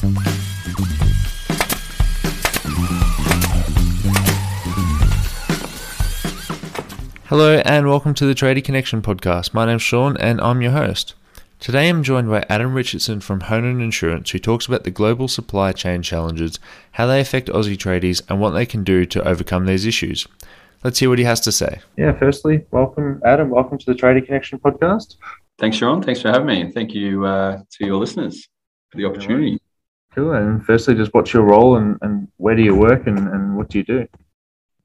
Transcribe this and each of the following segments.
Hello and welcome to the Tradie Connection podcast. My name's Sean and I'm your host. Today I'm joined by Adam Richardson from Honan Insurance who talks about the global supply chain challenges, how they affect Aussie tradies and what they can do to overcome these issues. Let's hear what he has to say. Yeah, firstly, welcome Adam, welcome to the Tradie Connection podcast. Thanks Sean, thanks for having me and thank you uh, to your listeners for the opportunity. Cool. And firstly, just what's your role and, and where do you work and, and what do you do?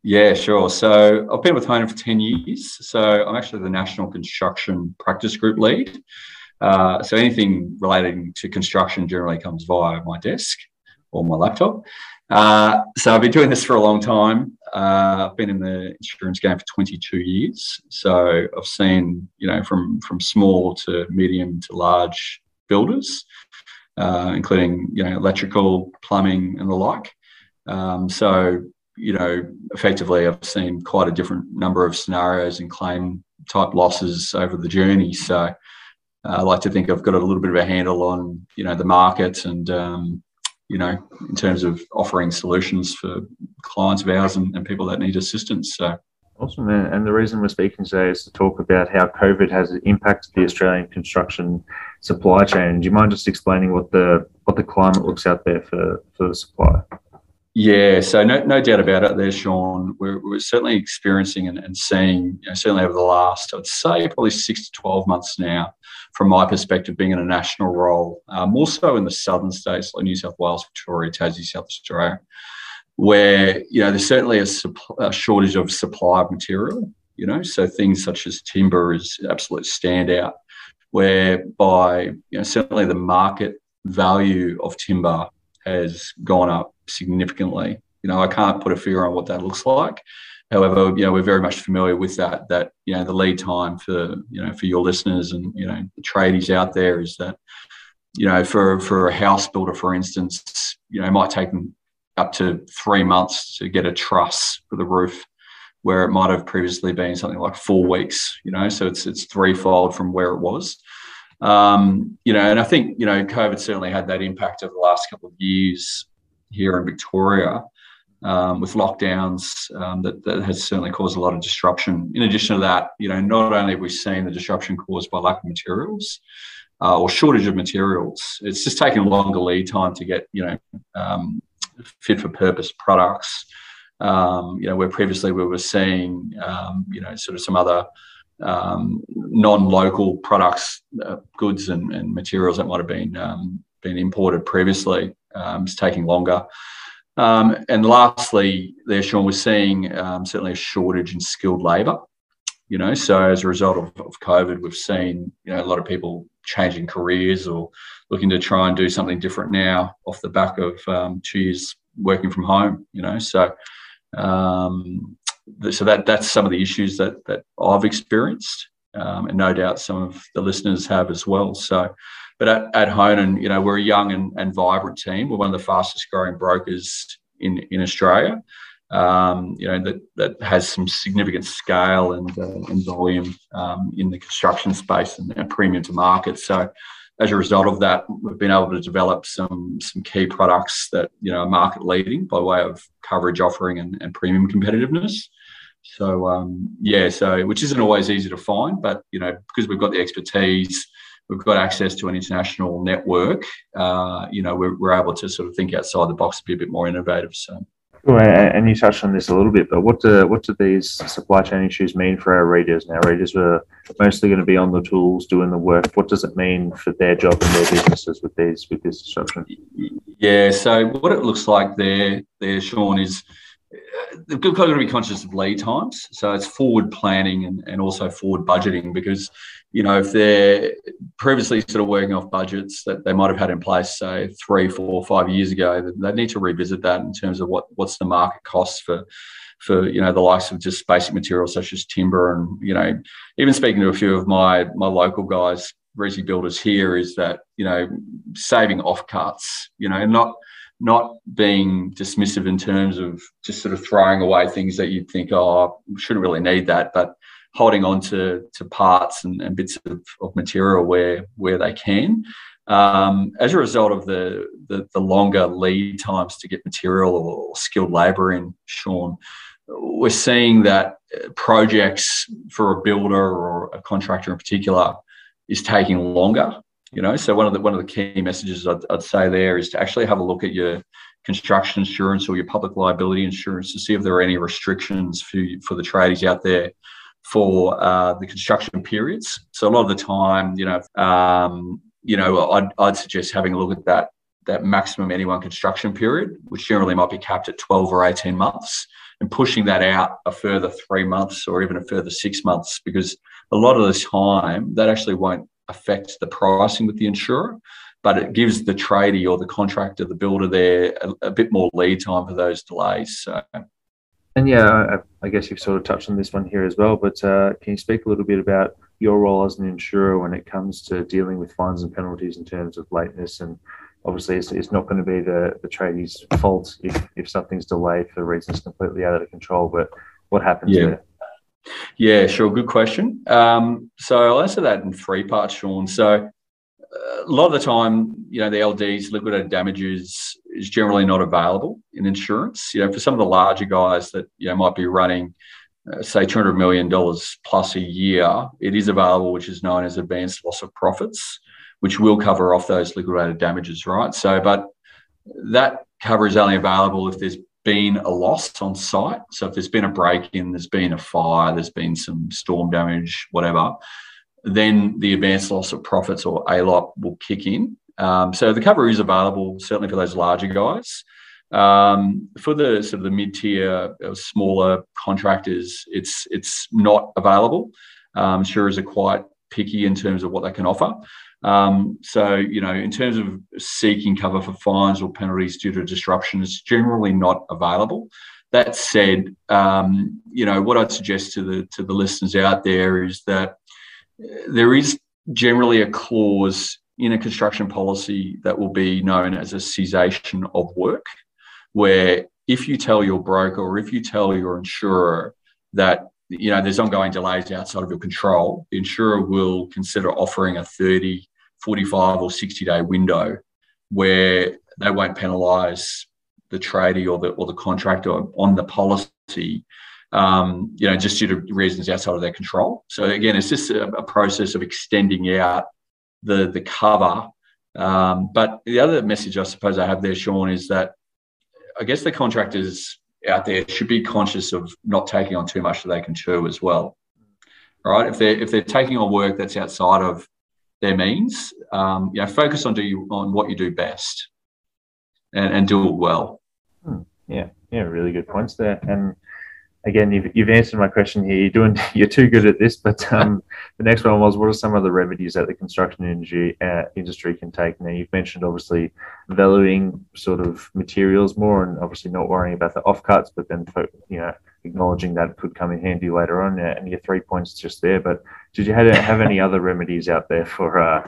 Yeah, sure. So I've been with Honan for 10 years. So I'm actually the National Construction Practice Group lead. Uh, so anything relating to construction generally comes via my desk or my laptop. Uh, so I've been doing this for a long time. Uh, I've been in the insurance game for 22 years. So I've seen, you know, from from small to medium to large builders, uh, including you know electrical, plumbing, and the like. Um, so you know, effectively, I've seen quite a different number of scenarios and claim type losses over the journey. So uh, I like to think I've got a little bit of a handle on, you know, the market and, um, you know, in terms of offering solutions for clients of ours and, and people that need assistance. So. Awesome. And the reason we're speaking today is to talk about how COVID has impacted the Australian construction supply chain. Do you mind just explaining what the what the climate looks out there for, for the supply? Yeah, so no, no doubt about it there, Sean. We're, we're certainly experiencing and, and seeing, you know, certainly over the last, I'd say probably six to 12 months now, from my perspective, being in a national role, uh, more so in the southern states like New South Wales, Victoria, Tassie, South Australia, where, you know, there's certainly a, a shortage of supply of material, you know, so things such as timber is absolute standout, whereby, you know, certainly the market value of timber has gone up significantly. You know, I can't put a figure on what that looks like. However, you know, we're very much familiar with that. That you know, the lead time for you know for your listeners and you know the tradies out there is that you know for for a house builder, for instance, you know, it might take them up to three months to get a truss for the roof, where it might have previously been something like four weeks. You know, so it's it's threefold from where it was. Um, you know, and I think you know, COVID certainly had that impact over the last couple of years here in Victoria um, with lockdowns um, that, that has certainly caused a lot of disruption. In addition to that, you know, not only have we seen the disruption caused by lack of materials uh, or shortage of materials, it's just taking longer lead time to get, you know, um, fit for purpose products. Um, you know, where previously we were seeing, um, you know, sort of some other um, non-local products, uh, goods and, and, materials that might have been um, been imported previously. Um, it's taking longer. Um, and lastly, there, Sean, we're seeing certainly a shortage in skilled labour. You know, so as a result of, of COVID, we've seen you know a lot of people changing careers or looking to try and do something different now off the back of two years working from home. You know, so um, so that that's some of the issues that that I've experienced, um, and no doubt some of the listeners have as well. So, but at, at Honan, you know, we're a young and, and vibrant team. We're one of the fastest growing brokers in in Australia. Um, you know that that has some significant scale and, uh, and volume um, in the construction space and, and premium to market. So as a result of that, we've been able to develop some some key products that you know are market leading by way of coverage offering and, and premium competitiveness. So um, yeah, so which isn't always easy to find, but you know because we've got the expertise, we've got access to an international network. Uh, you know we're, we're able to sort of think outside the box, and be a bit more innovative. So. And you touched on this a little bit, but what do what do these supply chain issues mean for our readers? Now, readers are mostly going to be on the tools doing the work. What does it mean for their job and their businesses with these with this disruption? Yeah, so what it looks like there, there, Sean, is they've got to be conscious of lead times. So it's forward planning and, and also forward budgeting because, you know, if they're previously sort of working off budgets that they might have had in place, say three, four, five years ago, they need to revisit that in terms of what what's the market costs for for you know the likes of just basic materials such as timber and you know even speaking to a few of my my local guys resi builders here is that you know saving off cuts you know and not not being dismissive in terms of just sort of throwing away things that you'd think, oh, shouldn't really need that, but holding on to, to parts and, and bits of, of material where where they can. Um, as a result of the the, the longer lead times to get material or skilled labour in, Sean, we're seeing that uh, projects for a builder or a contractor in particular is taking longer. You know, so one of the one of the key messages I'd, I'd say there is to actually have a look at your construction insurance or your public liability insurance to see if there are any restrictions for for the tradies out there for uh, the construction periods. So a lot of the time, you know, um, you know, I'd, I'd suggest having a look at that that maximum any one construction period, which generally might be capped at 12 or 18 months, and pushing that out a further three months or even a further six months, because a lot of the time that actually won't affect the pricing with the insurer, but it gives the tradie or the contractor, the builder there, a, a bit more lead time for those delays. So. And yeah, I, I, guess you've sort of touched on this one here as well. But uh, can you speak a little bit about your role as an insurer when it comes to dealing with fines and penalties in terms of lateness? And obviously, it's, it's not going to be the the tradie's fault if, if something's delayed for reasons completely out of control. But what happens yeah. there? Yeah, sure. Good question. Um, so I'll answer that in three parts, Sean. So a lot of the time, you know, the LDs, liquidated damages, is generally not available in insurance. You know, for some of the larger guys that you know might be running, uh, say, two hundred million dollars plus a year, it is available, which is known as advanced loss of profits, which will cover off those liquidated damages, right? So, but that cover is only available if there's been a loss on site. So, if there's been a break in, there's been a fire, there's been some storm damage, whatever then the advanced loss of profits or ALOP will kick in. Um, so the cover is available certainly for those larger guys. Um, for the sort of the mid tier, uh, smaller contractors, it's it's not available. Um, insurers are quite picky in terms of what they can offer. Um, so, you know, in terms of seeking cover for fines or penalties due to disruption, it's generally not available. That said, um, you know, what I'd suggest to the to the listeners out there is that there is generally a clause in a construction policy that will be known as a cessation of work, where if you tell your broker or if you tell your insurer that you know there's ongoing delays outside of your control, the insurer will consider offering a 30, 45 or 60 day window where they won't penalise the tradie or the or the contractor on the policy um, you know, just due to reasons outside of their control. So again, it's just a, a process of extending out the the cover. Um, but the other message I suppose I have there, Sean, is that I guess the contractors out there should be conscious of not taking on too much that they can chew as well. Right? If they're if they're taking on work that's outside of their means, um, you know, focus on do you on what you do best, and, and do it well. Hmm. Yeah, yeah, really good points there. And again, you've, you've answered my question here. You're doing, you're too good at this. But um, the next one was, what are some of the remedies that the construction industry uh, industry can take? Now, you've mentioned obviously valuing sort of materials more, and obviously not worrying about the offcuts, but then you know acknowledging that could come in handy later on. And your three points just there. But did you have, any other remedies out there for uh,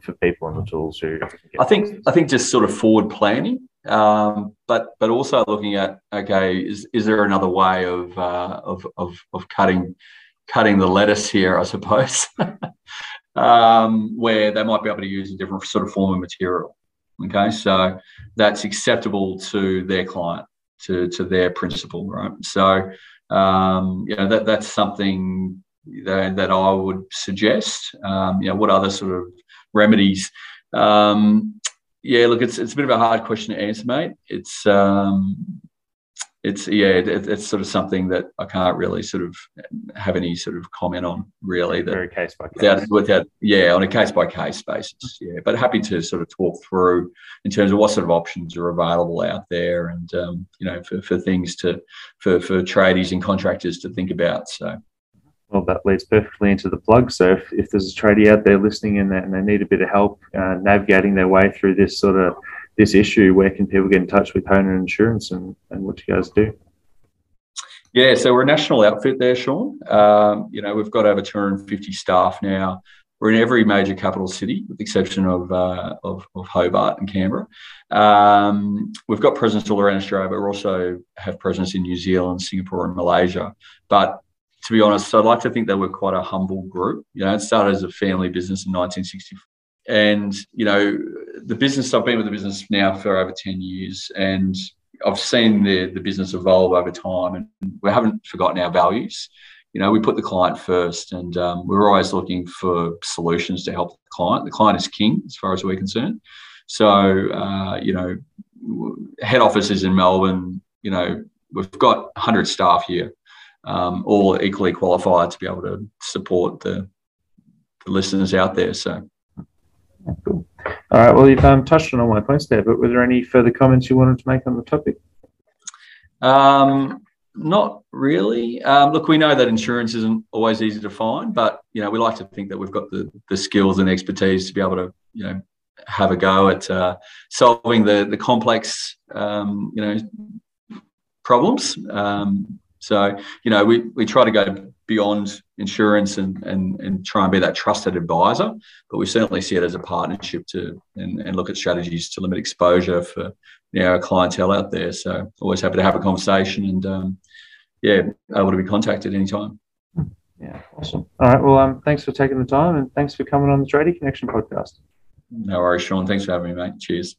for people and the tools who? I think I think just sort of forward planning. Um, but but also looking at okay, is, is there another way of, uh, of of of cutting cutting the lettuce here? I suppose, um, where they might be able to use a different sort of form of material. Okay, so that's acceptable to their client, to to their principal, right? So um, you know that that's something that, that I would suggest. Um, you know, what other sort of remedies? Um, yeah, look, it's it's a bit of a hard question to answer, mate. It's um, it's yeah, it, it's sort of something that I can't really sort of have any sort of comment on, really. That Very case by case. Without, without, yeah, on a case by case basis. Yeah, but happy to sort of talk through in terms of what sort of options are available out there, and um, you know, for, for things to for for tradies and contractors to think about. So. Well, that leads perfectly into the plug. So, if, if there's a tradie out there listening and, and they need a bit of help uh, navigating their way through this sort of this issue, where can people get in touch with Honan Insurance and, and what do you guys do? Yeah, so we're a national outfit there, Sean. Um, you know, we've got over 250 staff now. We're in every major capital city, with the exception of, uh, of, of, Hobart and Canberra. Um, we've got presence all around Australia, but we also have presence in New Zealand, Singapore, and Malaysia. But to be honest, I'd like to think that we're quite a humble group. You know, it started as a family business in 1964. And, you know, the business, I've been with the business now for over 10 years and I've seen the, the business evolve over time and we haven't forgotten our values. You know, we put the client first and um, we're always looking for solutions to help the client. The client is king as far as we're concerned. So, uh, you know, head office is in Melbourne. You know, we've got 100 staff here, um, all equally qualified to be able to support the, the listeners out there. So. All right. Well, you've um, touched on all my points there, but were there any further comments you wanted to make on the topic? Um, not really. Um, look, we know that insurance isn't always easy to find, but you know we like to think that we've got the the skills and expertise to be able to you know have a go at uh, solving the the complex um, you know problems. Um, so you know we we try to go beyond insurance and, and, and try and be that trusted advisor. But we certainly see it as a partnership to and, and look at strategies to limit exposure for you know, our clientele out there. So always happy to have a conversation and um, yeah, able to be contacted anytime. Yeah, awesome. All right. Well, um, thanks for taking the time and thanks for coming on the Tradie Connection podcast. No worries, Sean. Thanks for having me, mate. Cheers.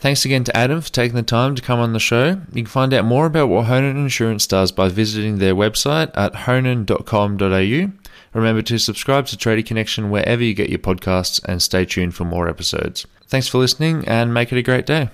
Thanks again to Adam for taking the time to come on the show. You can find out more about what Honan Insurance does by visiting their website at honan.com.au. Remember to subscribe to Tradie Connection wherever you get your podcasts and stay tuned for more episodes. Thanks for listening and make it a great day.